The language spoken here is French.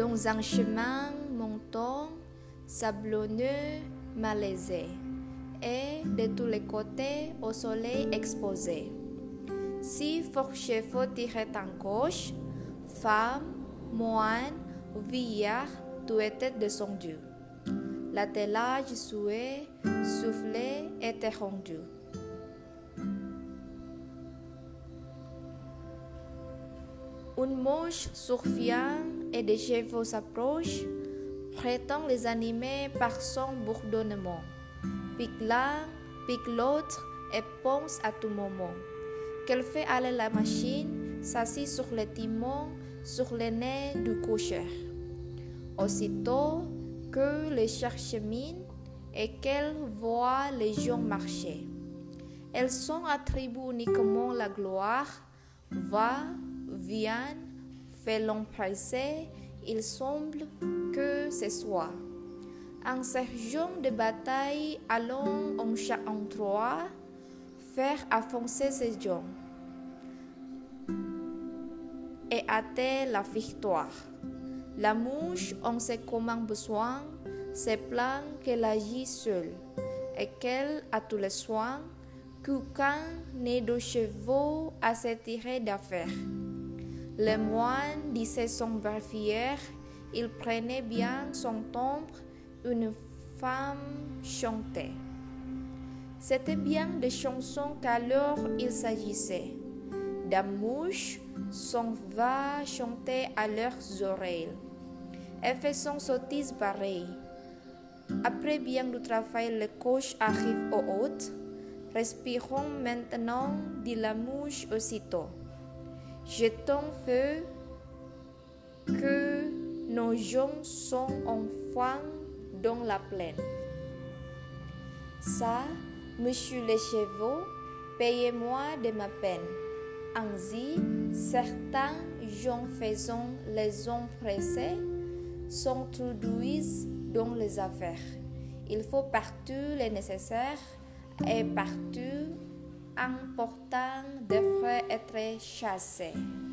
dans un chemin montant, sablonneux, malaisé, et de tous les côtés au soleil exposé. Si fort chevaux tiraient en gauche, femme, moine, vieillard, tout était descendu. L'attelage souhait, soufflé, était rendu. Une mouche survient et des chevaux s'approchent, prêtant les animés par son bourdonnement. Pique l'un, pique l'autre et pense à tout moment. Qu'elle fait aller la machine, s'assit sur le timon, sur le nez du coucher. Aussitôt que les chars cheminent et qu'elle voit les gens marcher, elles sont attribuées uniquement la gloire, va, vient, fait l'empresser, il semble que ce soit. Un sergent de bataille allant en chaque endroit faire avancer ses gens et hâter la victoire. La mouche, en sait comment besoin, se plaint qu'elle agit seule et qu'elle a tous les soins, qu'aucun n'est de chevaux à se tirer d'affaire. Le moine disait son brafière, il prenait bien son timbre, une femme chantait. C'était bien des chansons qu'alors il s'agissait. Des mouches s'en va chanter à leurs oreilles et faisant sottise pareille. Après bien du travail, le coche arrive au haut. Respirons maintenant, dit la mouche aussitôt. Jetons feu que nos gens sont enfants dans la plaine. Ça, monsieur les chevaux, payez-moi de ma peine. Ainsi, certains gens faisant les hommes pressés s'introduisent dans les affaires. Il faut partout le nécessaire et partout ang Portang de Frères et Chasse.